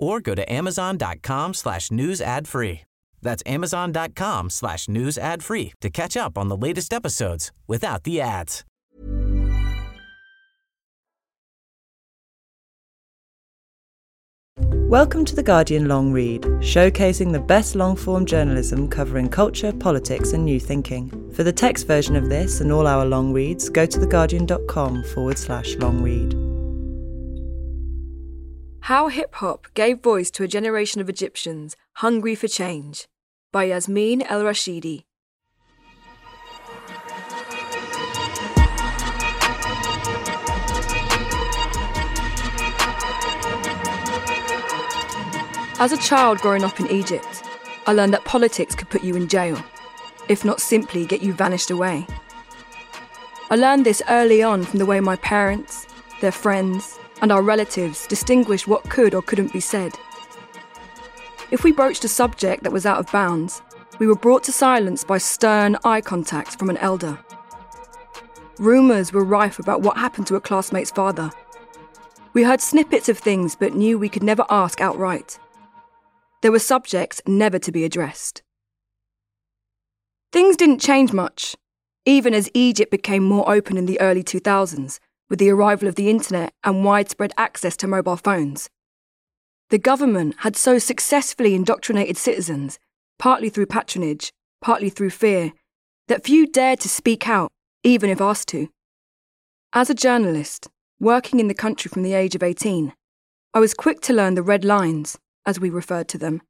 or go to amazon.com slash news ad free. That's amazon.com slash news ad free to catch up on the latest episodes without the ads. Welcome to The Guardian Long Read, showcasing the best long form journalism covering culture, politics, and new thinking. For the text version of this and all our long reads, go to theguardian.com forward slash long read. How Hip Hop Gave Voice to a Generation of Egyptians Hungry for Change by Yasmine El Rashidi. As a child growing up in Egypt, I learned that politics could put you in jail, if not simply get you vanished away. I learned this early on from the way my parents, their friends, and our relatives distinguished what could or couldn't be said. If we broached a subject that was out of bounds, we were brought to silence by stern eye contact from an elder. Rumours were rife about what happened to a classmate's father. We heard snippets of things but knew we could never ask outright. There were subjects never to be addressed. Things didn't change much, even as Egypt became more open in the early 2000s with the arrival of the internet and widespread access to mobile phones. The government had so successfully indoctrinated citizens, partly through patronage, partly through fear, that few dared to speak out, even if asked to. As a journalist, working in the country from the age of 18, I was quick to learn the red lines, as we referred to them,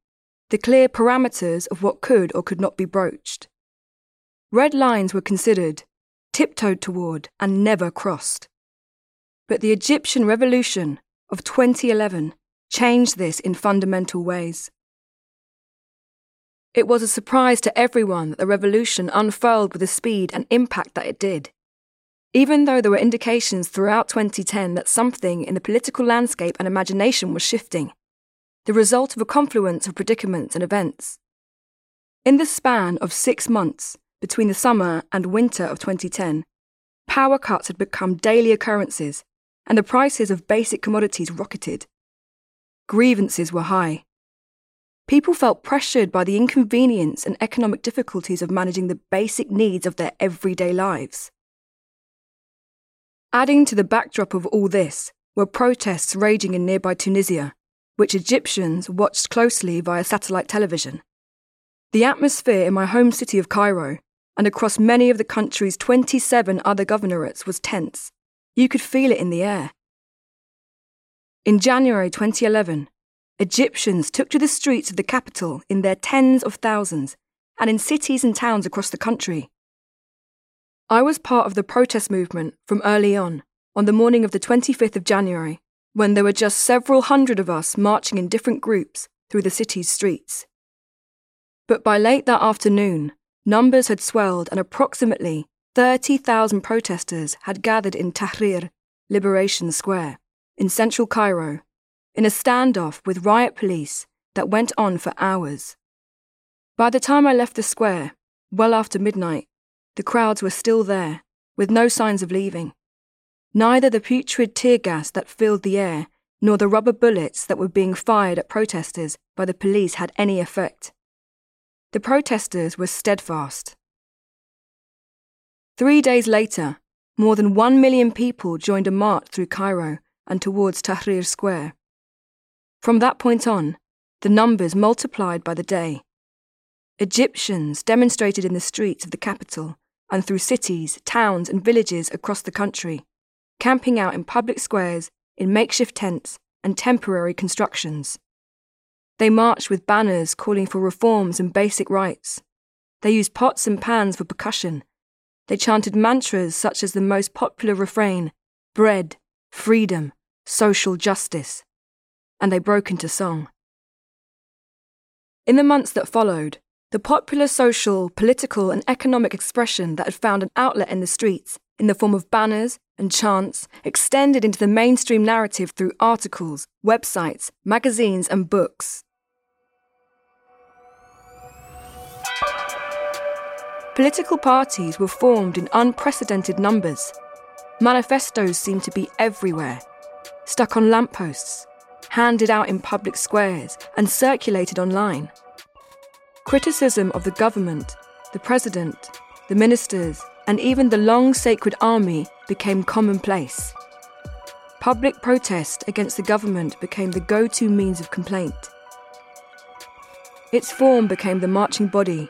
the clear parameters of what could or could not be broached. Red lines were considered, tiptoed toward, and never crossed. But the Egyptian revolution of 2011 changed this in fundamental ways. It was a surprise to everyone that the revolution unfurled with the speed and impact that it did. Even though there were indications throughout 2010 that something in the political landscape and imagination was shifting, the result of a confluence of predicaments and events. In the span of six months between the summer and winter of 2010, power cuts had become daily occurrences and the prices of basic commodities rocketed. Grievances were high. People felt pressured by the inconvenience and economic difficulties of managing the basic needs of their everyday lives. Adding to the backdrop of all this were protests raging in nearby Tunisia, which Egyptians watched closely via satellite television. The atmosphere in my home city of Cairo and across many of the country's 27 other governorates was tense. You could feel it in the air. In January 2011, Egyptians took to the streets of the capital in their tens of thousands and in cities and towns across the country. I was part of the protest movement from early on, on the morning of the 25th of January, when there were just several hundred of us marching in different groups through the city's streets. But by late that afternoon, numbers had swelled and approximately 30,000 protesters had gathered in Tahrir, Liberation Square, in central Cairo, in a standoff with riot police that went on for hours. By the time I left the square, well after midnight, the crowds were still there, with no signs of leaving. Neither the putrid tear gas that filled the air nor the rubber bullets that were being fired at protesters by the police had any effect. The protesters were steadfast. Three days later, more than one million people joined a march through Cairo and towards Tahrir Square. From that point on, the numbers multiplied by the day. Egyptians demonstrated in the streets of the capital and through cities, towns, and villages across the country, camping out in public squares, in makeshift tents, and temporary constructions. They marched with banners calling for reforms and basic rights. They used pots and pans for percussion. They chanted mantras such as the most popular refrain bread, freedom, social justice. And they broke into song. In the months that followed, the popular social, political, and economic expression that had found an outlet in the streets, in the form of banners and chants, extended into the mainstream narrative through articles, websites, magazines, and books. Political parties were formed in unprecedented numbers. Manifestos seemed to be everywhere, stuck on lampposts, handed out in public squares, and circulated online. Criticism of the government, the president, the ministers, and even the long sacred army became commonplace. Public protest against the government became the go to means of complaint. Its form became the marching body,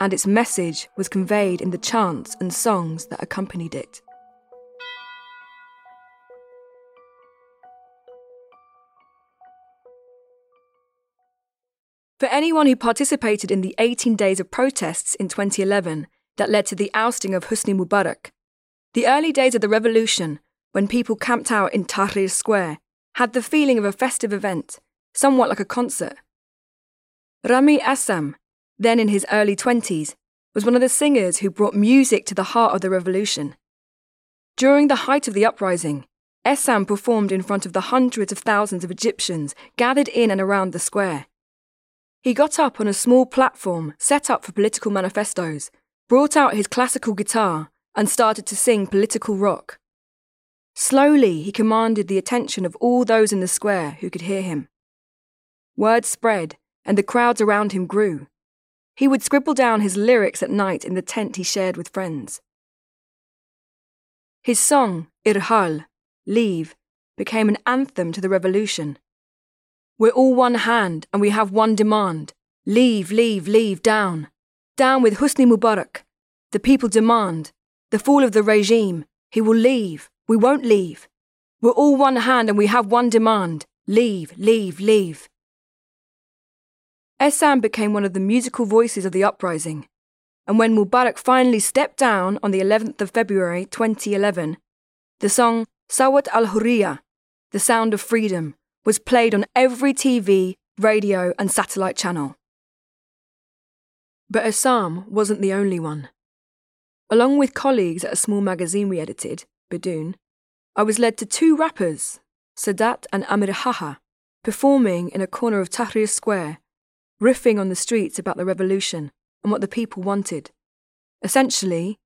and its message was conveyed in the chants and songs that accompanied it. For anyone who participated in the 18 days of protests in 2011 that led to the ousting of Hosni Mubarak, the early days of the revolution, when people camped out in Tahrir Square, had the feeling of a festive event, somewhat like a concert. Rami Essam, then in his early 20s, was one of the singers who brought music to the heart of the revolution. During the height of the uprising, Essam performed in front of the hundreds of thousands of Egyptians gathered in and around the square. He got up on a small platform set up for political manifestos, brought out his classical guitar, and started to sing political rock. Slowly, he commanded the attention of all those in the square who could hear him. Word spread, and the crowds around him grew. He would scribble down his lyrics at night in the tent he shared with friends. His song, Irhal, Leave, became an anthem to the revolution. We're all one hand and we have one demand. Leave, leave, leave, down. Down with Hosni Mubarak. The people demand. The fall of the regime. He will leave. We won't leave. We're all one hand and we have one demand. Leave, leave, leave. Essam became one of the musical voices of the uprising. And when Mubarak finally stepped down on the 11th of February 2011, the song Sawat al Hurriya, the sound of freedom, was played on every TV, radio, and satellite channel. But Essam wasn't the only one. Along with colleagues at a small magazine we edited, Bidoun, I was led to two rappers, Sadat and Amir Haha, performing in a corner of Tahrir Square, riffing on the streets about the revolution and what the people wanted. Essentially,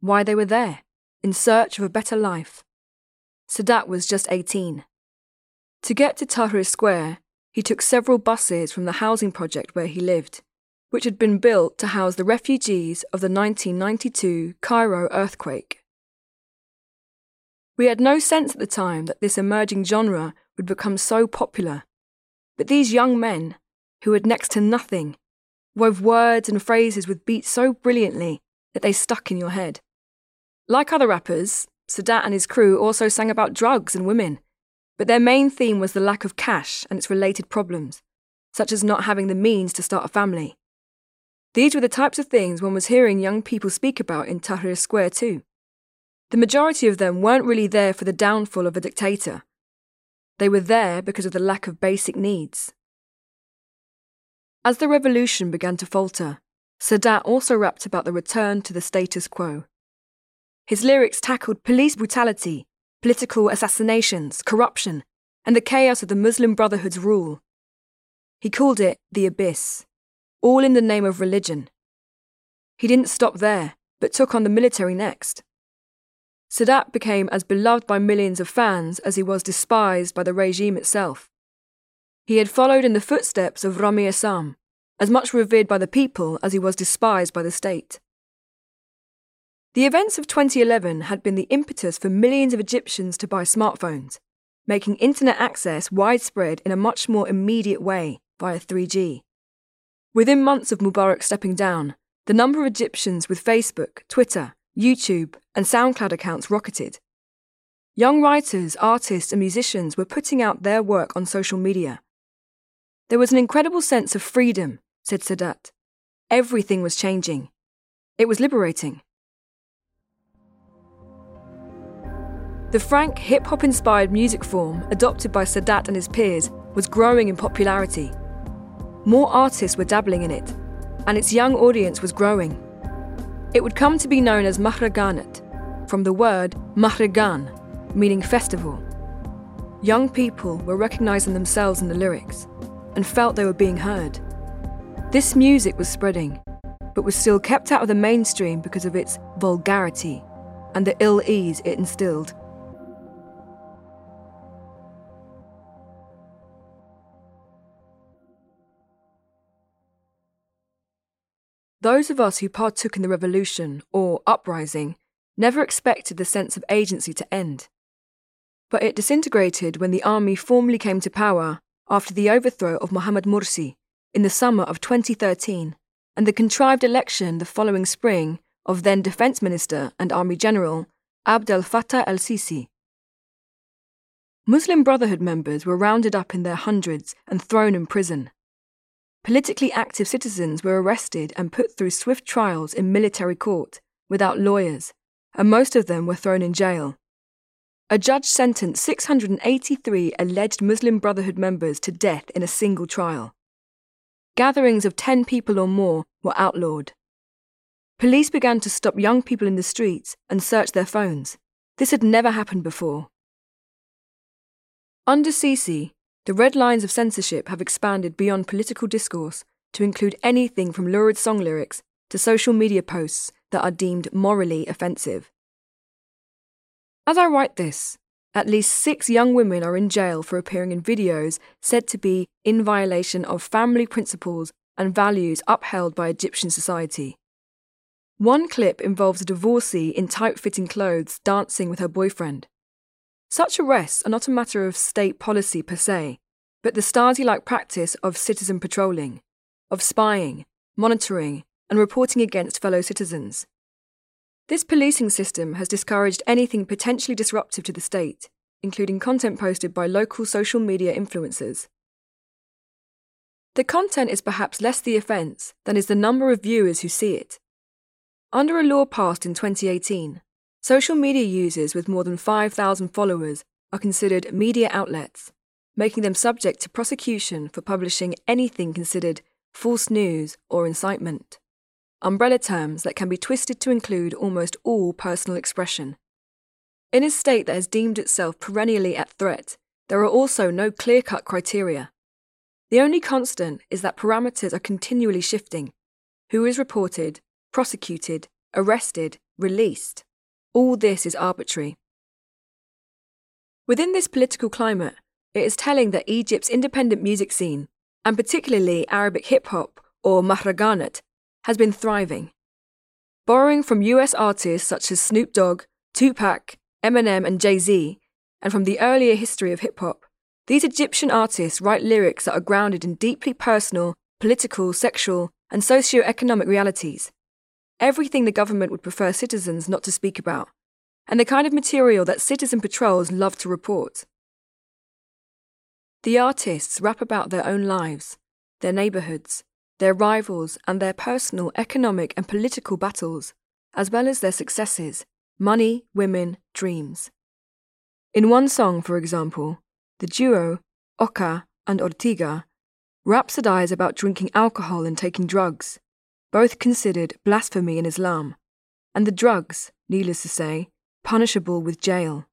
why they were there, in search of a better life. Sadat was just 18. To get to Tahrir Square, he took several buses from the housing project where he lived, which had been built to house the refugees of the 1992 Cairo earthquake. We had no sense at the time that this emerging genre would become so popular, but these young men, who had next to nothing, wove words and phrases with beats so brilliantly that they stuck in your head. Like other rappers, Sadat and his crew also sang about drugs and women but their main theme was the lack of cash and its related problems, such as not having the means to start a family. These were the types of things one was hearing young people speak about in Tahrir Square too. The majority of them weren't really there for the downfall of a dictator. They were there because of the lack of basic needs. As the revolution began to falter, Sadat also rapped about the return to the status quo. His lyrics tackled police brutality political assassinations, corruption, and the chaos of the Muslim Brotherhood's rule. He called it the abyss, all in the name of religion. He didn't stop there, but took on the military next. Sadat became as beloved by millions of fans as he was despised by the regime itself. He had followed in the footsteps of Rami Essam, as much revered by the people as he was despised by the state. The events of 2011 had been the impetus for millions of Egyptians to buy smartphones, making internet access widespread in a much more immediate way via 3G. Within months of Mubarak stepping down, the number of Egyptians with Facebook, Twitter, YouTube, and SoundCloud accounts rocketed. Young writers, artists, and musicians were putting out their work on social media. There was an incredible sense of freedom, said Sadat. Everything was changing. It was liberating. The frank, hip hop inspired music form adopted by Sadat and his peers was growing in popularity. More artists were dabbling in it, and its young audience was growing. It would come to be known as Mahraganat, from the word Mahragan, meaning festival. Young people were recognizing themselves in the lyrics and felt they were being heard. This music was spreading, but was still kept out of the mainstream because of its vulgarity and the ill ease it instilled. Those of us who partook in the revolution, or uprising, never expected the sense of agency to end. But it disintegrated when the army formally came to power after the overthrow of Mohamed Morsi in the summer of 2013 and the contrived election the following spring of then Defence Minister and Army General Abdel Fattah el Sisi. Muslim Brotherhood members were rounded up in their hundreds and thrown in prison. Politically active citizens were arrested and put through swift trials in military court without lawyers, and most of them were thrown in jail. A judge sentenced 683 alleged Muslim Brotherhood members to death in a single trial. Gatherings of 10 people or more were outlawed. Police began to stop young people in the streets and search their phones. This had never happened before. Under Sisi, the red lines of censorship have expanded beyond political discourse to include anything from lurid song lyrics to social media posts that are deemed morally offensive. As I write this, at least six young women are in jail for appearing in videos said to be in violation of family principles and values upheld by Egyptian society. One clip involves a divorcee in tight fitting clothes dancing with her boyfriend. Such arrests are not a matter of state policy per se, but the Stasi like practice of citizen patrolling, of spying, monitoring, and reporting against fellow citizens. This policing system has discouraged anything potentially disruptive to the state, including content posted by local social media influencers. The content is perhaps less the offence than is the number of viewers who see it. Under a law passed in 2018, Social media users with more than 5,000 followers are considered media outlets, making them subject to prosecution for publishing anything considered false news or incitement. Umbrella terms that can be twisted to include almost all personal expression. In a state that has deemed itself perennially at threat, there are also no clear cut criteria. The only constant is that parameters are continually shifting who is reported, prosecuted, arrested, released. All this is arbitrary. Within this political climate, it is telling that Egypt's independent music scene, and particularly Arabic hip hop or mahraganat, has been thriving. Borrowing from US artists such as Snoop Dogg, Tupac, Eminem, and Jay Z, and from the earlier history of hip hop, these Egyptian artists write lyrics that are grounded in deeply personal, political, sexual, and socio-economic realities everything the government would prefer citizens not to speak about, and the kind of material that citizen patrols love to report. The artists rap about their own lives, their neighbourhoods, their rivals, and their personal economic and political battles, as well as their successes money, women, dreams. In one song, for example, the duo, Oka and Ortega, rhapsodize about drinking alcohol and taking drugs, both considered blasphemy in Islam, and the drugs, needless to say, punishable with jail.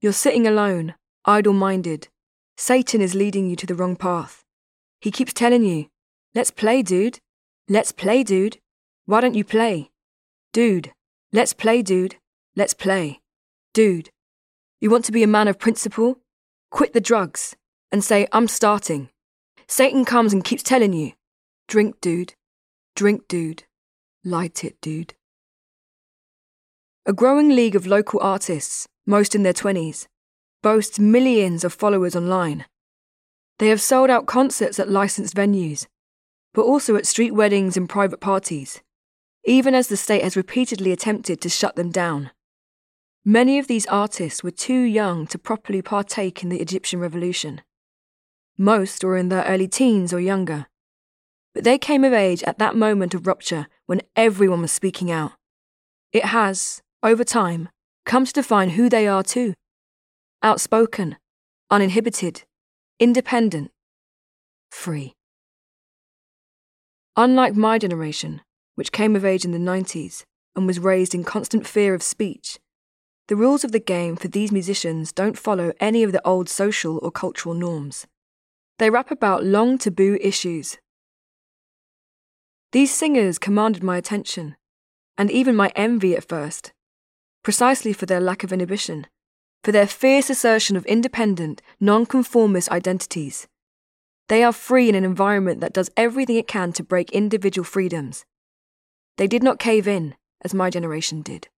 You're sitting alone, idle minded. Satan is leading you to the wrong path. He keeps telling you, Let's play, dude. Let's play, dude. Why don't you play? Dude, let's play, dude. Let's play. Dude, you want to be a man of principle? Quit the drugs and say, I'm starting. Satan comes and keeps telling you, Drink, dude. Drink, dude. Light it, dude. A growing league of local artists, most in their 20s, boasts millions of followers online. They have sold out concerts at licensed venues, but also at street weddings and private parties, even as the state has repeatedly attempted to shut them down. Many of these artists were too young to properly partake in the Egyptian revolution. Most were in their early teens or younger. But they came of age at that moment of rupture when everyone was speaking out. It has, over time, come to define who they are too outspoken, uninhibited, independent, free. Unlike my generation, which came of age in the 90s and was raised in constant fear of speech, the rules of the game for these musicians don't follow any of the old social or cultural norms. They rap about long taboo issues. These singers commanded my attention, and even my envy at first, precisely for their lack of inhibition, for their fierce assertion of independent, nonconformist identities. They are free in an environment that does everything it can to break individual freedoms. They did not cave in, as my generation did.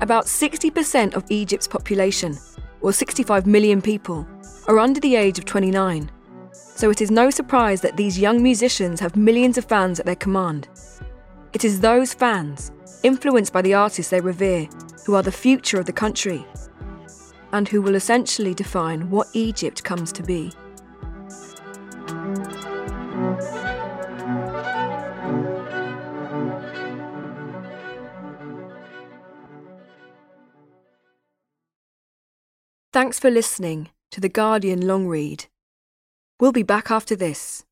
About 60% of Egypt's population, or 65 million people, are under the age of 29. So it is no surprise that these young musicians have millions of fans at their command. It is those fans, influenced by the artists they revere, who are the future of the country, and who will essentially define what Egypt comes to be. Thanks for listening to The Guardian Long Read. We'll be back after this.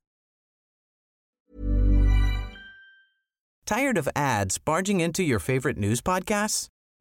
Tired of ads barging into your favorite news podcasts?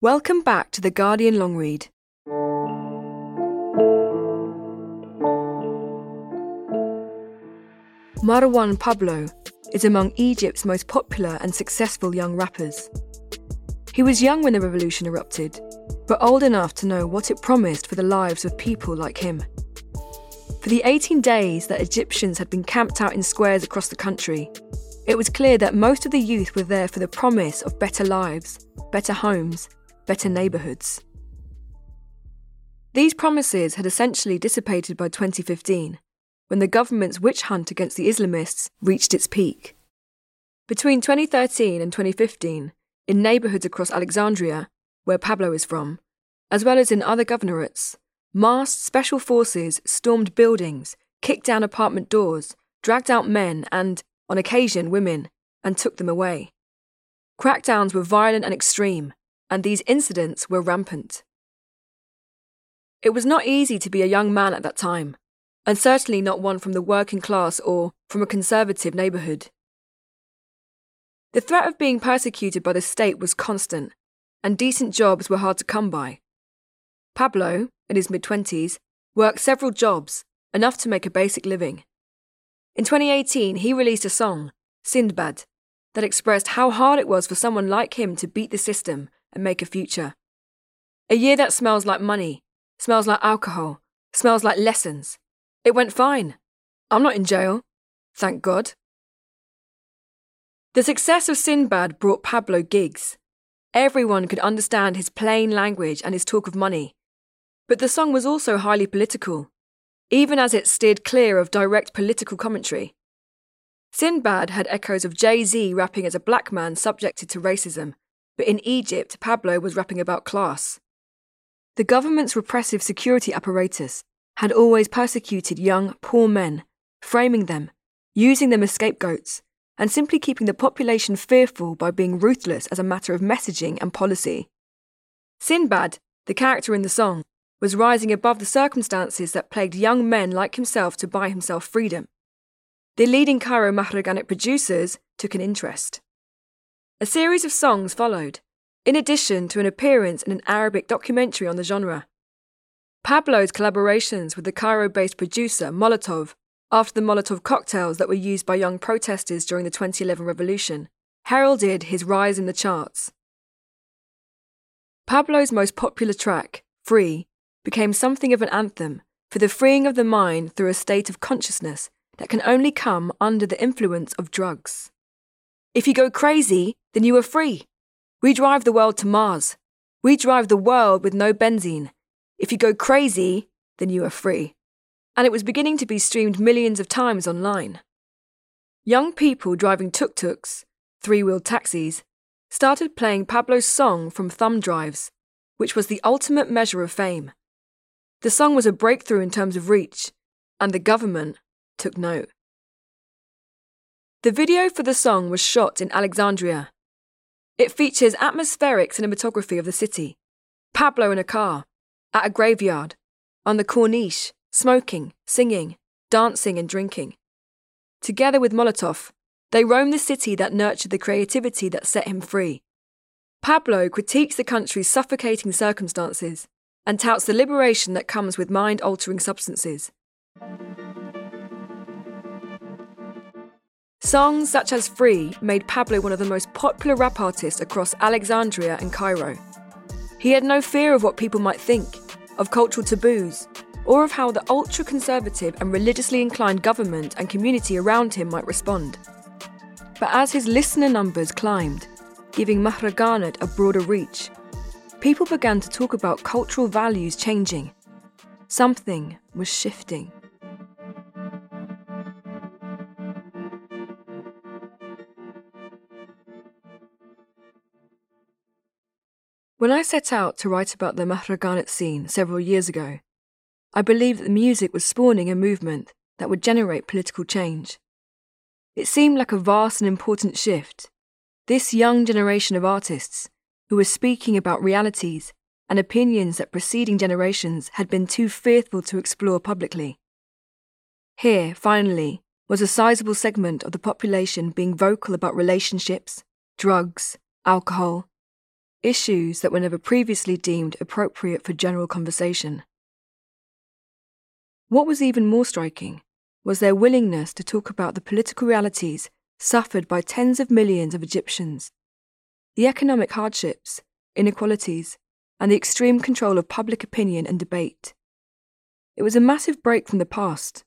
Welcome back to the Guardian Long Read. Marwan Pablo is among Egypt's most popular and successful young rappers. He was young when the revolution erupted, but old enough to know what it promised for the lives of people like him. For the 18 days that Egyptians had been camped out in squares across the country, it was clear that most of the youth were there for the promise of better lives, better homes, better neighbourhoods. These promises had essentially dissipated by 2015, when the government's witch hunt against the Islamists reached its peak. Between 2013 and 2015, in neighbourhoods across Alexandria, where Pablo is from, as well as in other governorates, masked special forces stormed buildings, kicked down apartment doors, dragged out men and, on occasion, women, and took them away. Crackdowns were violent and extreme, and these incidents were rampant. It was not easy to be a young man at that time, and certainly not one from the working class or from a conservative neighbourhood. The threat of being persecuted by the state was constant, and decent jobs were hard to come by. Pablo, in his mid 20s, worked several jobs, enough to make a basic living. In 2018, he released a song, Sindbad, that expressed how hard it was for someone like him to beat the system and make a future. A year that smells like money, smells like alcohol, smells like lessons. It went fine. I'm not in jail. Thank God. The success of Sinbad brought Pablo gigs. Everyone could understand his plain language and his talk of money. But the song was also highly political, even as it steered clear of direct political commentary. Sinbad had echoes of Jay Z rapping as a black man subjected to racism, but in Egypt, Pablo was rapping about class. The government's repressive security apparatus had always persecuted young, poor men, framing them, using them as scapegoats, and simply keeping the population fearful by being ruthless as a matter of messaging and policy. Sinbad, the character in the song, was rising above the circumstances that plagued young men like himself to buy himself freedom. The leading Cairo Mahraganat producers took an interest. A series of songs followed, in addition to an appearance in an Arabic documentary on the genre. Pablo's collaborations with the Cairo based producer Molotov after the Molotov cocktails that were used by young protesters during the 2011 revolution heralded his rise in the charts. Pablo's most popular track, Free, became something of an anthem for the freeing of the mind through a state of consciousness that can only come under the influence of drugs. If you go crazy, then you are free. We drive the world to Mars. We drive the world with no benzene. If you go crazy, then you are free. And it was beginning to be streamed millions of times online. Young people driving tuk tuks, three wheeled taxis, started playing Pablo's song from thumb drives, which was the ultimate measure of fame. The song was a breakthrough in terms of reach, and the government took note. The video for the song was shot in Alexandria. It features atmospheric cinematography of the city, Pablo in a car, at a graveyard, on the Corniche, smoking, singing, dancing, and drinking. Together with Molotov, they roam the city that nurtured the creativity that set him free. Pablo critiques the country's suffocating circumstances and touts the liberation that comes with mind altering substances. Songs such as Free made Pablo one of the most popular rap artists across Alexandria and Cairo. He had no fear of what people might think, of cultural taboos, or of how the ultra conservative and religiously inclined government and community around him might respond. But as his listener numbers climbed, giving Mahraganat a broader reach, people began to talk about cultural values changing. Something was shifting. When I set out to write about the Mahraganat scene several years ago, I believed that the music was spawning a movement that would generate political change. It seemed like a vast and important shift. This young generation of artists, who were speaking about realities and opinions that preceding generations had been too fearful to explore publicly. Here, finally, was a sizable segment of the population being vocal about relationships, drugs, alcohol, issues that were never previously deemed appropriate for general conversation. What was even more striking was their willingness to talk about the political realities suffered by tens of millions of Egyptians, the economic hardships, inequalities, and the extreme control of public opinion and debate. It was a massive break from the past.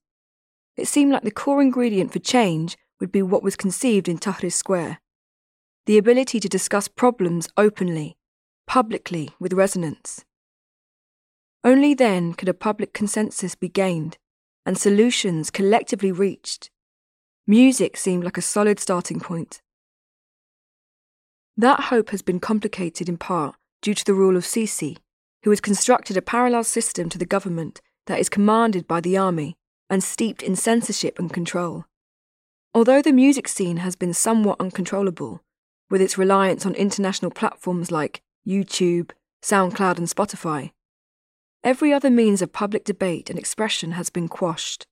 It seemed like the core ingredient for change would be what was conceived in Tahrir Square the ability to discuss problems openly, publicly, with resonance. Only then could a public consensus be gained and solutions collectively reached. Music seemed like a solid starting point. That hope has been complicated in part due to the rule of Sisi, who has constructed a parallel system to the government that is commanded by the army and steeped in censorship and control. Although the music scene has been somewhat uncontrollable, with its reliance on international platforms like YouTube, SoundCloud, and Spotify. Every other means of public debate and expression has been quashed.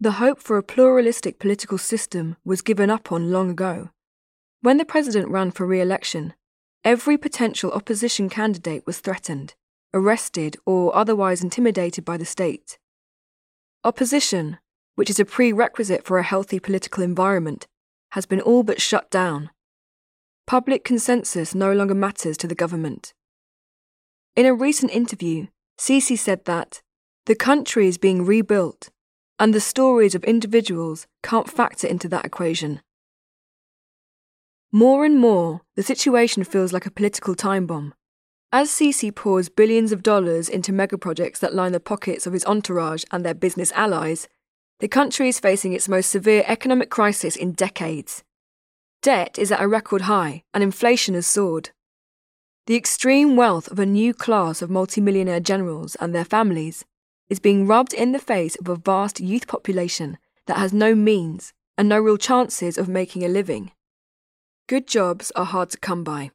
The hope for a pluralistic political system was given up on long ago. When the president ran for re election, every potential opposition candidate was threatened, arrested, or otherwise intimidated by the state. Opposition, which is a prerequisite for a healthy political environment, has been all but shut down. Public consensus no longer matters to the government. In a recent interview, Sisi said that the country is being rebuilt, and the stories of individuals can't factor into that equation. More and more, the situation feels like a political time bomb. As Sisi pours billions of dollars into megaprojects that line the pockets of his entourage and their business allies, the country is facing its most severe economic crisis in decades. Debt is at a record high, and inflation has soared. The extreme wealth of a new class of multimillionaire generals and their families is being rubbed in the face of a vast youth population that has no means and no real chances of making a living. Good jobs are hard to come by.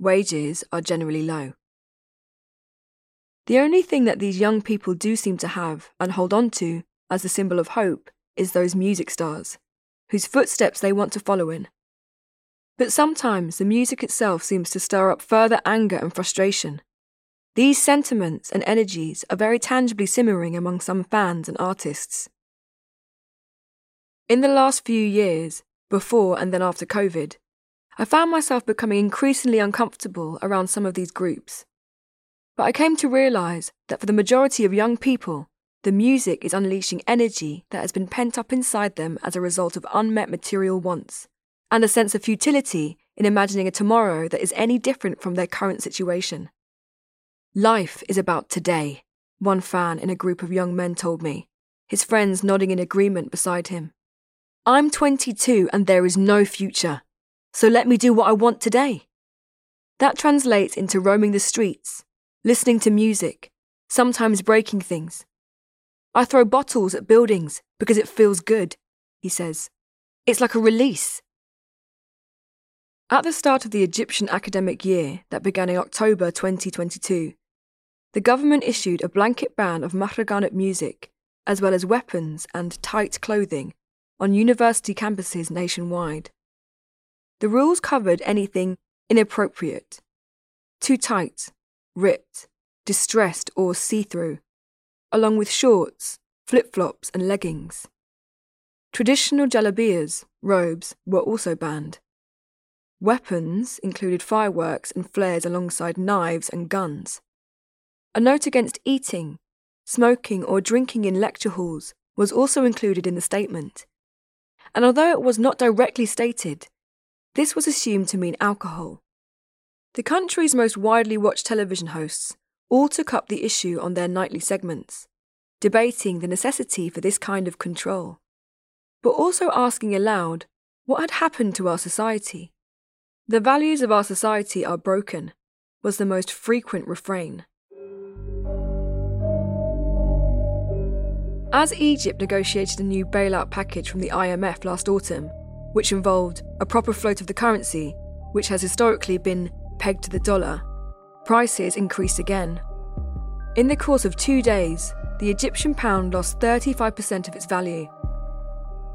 Wages are generally low. The only thing that these young people do seem to have and hold on to as a symbol of hope is those music stars, whose footsteps they want to follow in. But sometimes the music itself seems to stir up further anger and frustration. These sentiments and energies are very tangibly simmering among some fans and artists. In the last few years, before and then after COVID, I found myself becoming increasingly uncomfortable around some of these groups. But I came to realise that for the majority of young people, the music is unleashing energy that has been pent up inside them as a result of unmet material wants, and a sense of futility in imagining a tomorrow that is any different from their current situation. Life is about today, one fan in a group of young men told me, his friends nodding in agreement beside him. I'm 22 and there is no future so let me do what I want today. That translates into roaming the streets, listening to music, sometimes breaking things. I throw bottles at buildings because it feels good, he says. It's like a release. At the start of the Egyptian academic year that began in October 2022, the government issued a blanket ban of Mahraganat music, as well as weapons and tight clothing, on university campuses nationwide. The rules covered anything inappropriate, too tight, ripped, distressed, or see through, along with shorts, flip flops, and leggings. Traditional jalabiyas, robes, were also banned. Weapons included fireworks and flares alongside knives and guns. A note against eating, smoking, or drinking in lecture halls was also included in the statement. And although it was not directly stated, this was assumed to mean alcohol. The country's most widely watched television hosts all took up the issue on their nightly segments, debating the necessity for this kind of control, but also asking aloud what had happened to our society. The values of our society are broken, was the most frequent refrain. As Egypt negotiated a new bailout package from the IMF last autumn, which involved a proper float of the currency, which has historically been pegged to the dollar, prices increased again. In the course of two days, the Egyptian pound lost 35% of its value.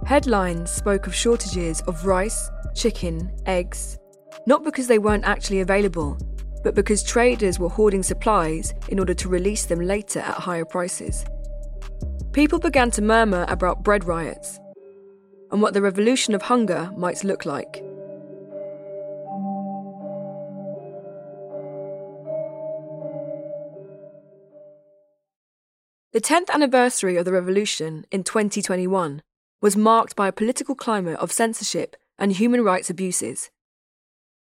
Headlines spoke of shortages of rice, chicken, eggs, not because they weren't actually available, but because traders were hoarding supplies in order to release them later at higher prices. People began to murmur about bread riots, and what the revolution of hunger might look like. The 10th anniversary of the revolution in 2021 was marked by a political climate of censorship and human rights abuses.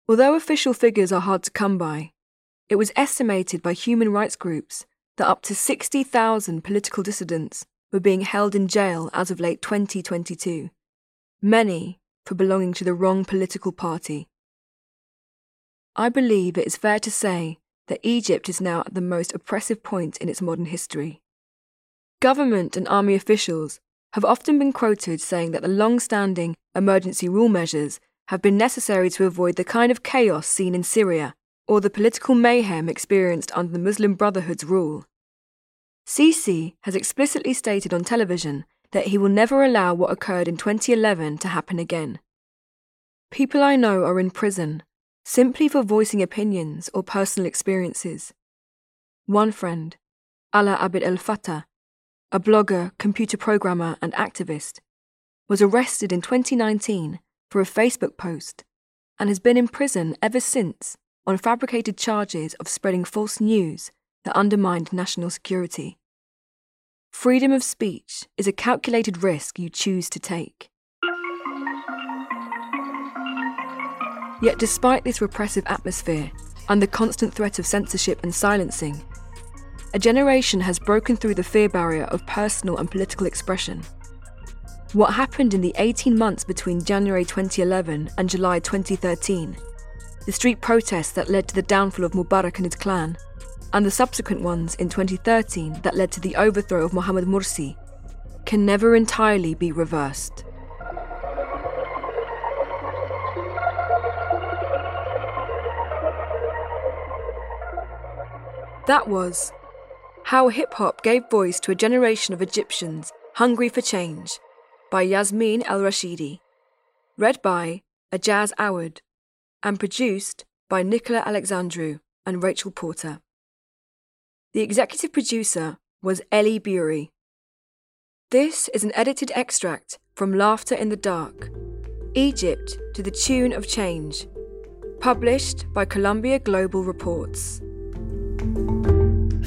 Although official figures are hard to come by, it was estimated by human rights groups that up to 60,000 political dissidents were being held in jail as of late 2022 many for belonging to the wrong political party. I believe it is fair to say that Egypt is now at the most oppressive point in its modern history. Government and army officials have often been quoted saying that the long standing emergency rule measures have been necessary to avoid the kind of chaos seen in Syria or the political mayhem experienced under the Muslim Brotherhood's rule. Sisi has explicitly stated on television that he will never allow what occurred in 2011 to happen again. People I know are in prison simply for voicing opinions or personal experiences. One friend, Alaa Abd El Fattah, a blogger, computer programmer, and activist, was arrested in 2019 for a Facebook post and has been in prison ever since on fabricated charges of spreading false news that undermined national security. Freedom of speech is a calculated risk you choose to take. Yet, despite this repressive atmosphere and the constant threat of censorship and silencing, a generation has broken through the fear barrier of personal and political expression. What happened in the 18 months between January 2011 and July 2013, the street protests that led to the downfall of Mubarak and his clan, and the subsequent ones in 2013 that led to the overthrow of Mohamed Morsi, can never entirely be reversed. That was How Hip Hop Gave Voice to a Generation of Egyptians Hungry for Change by Yasmine El Rashidi. Read by Ajaz Awad and produced by Nicola Alexandru and Rachel Porter. The executive producer was Ellie Bury. This is an edited extract from Laughter in the Dark Egypt to the Tune of Change, published by Columbia Global Reports.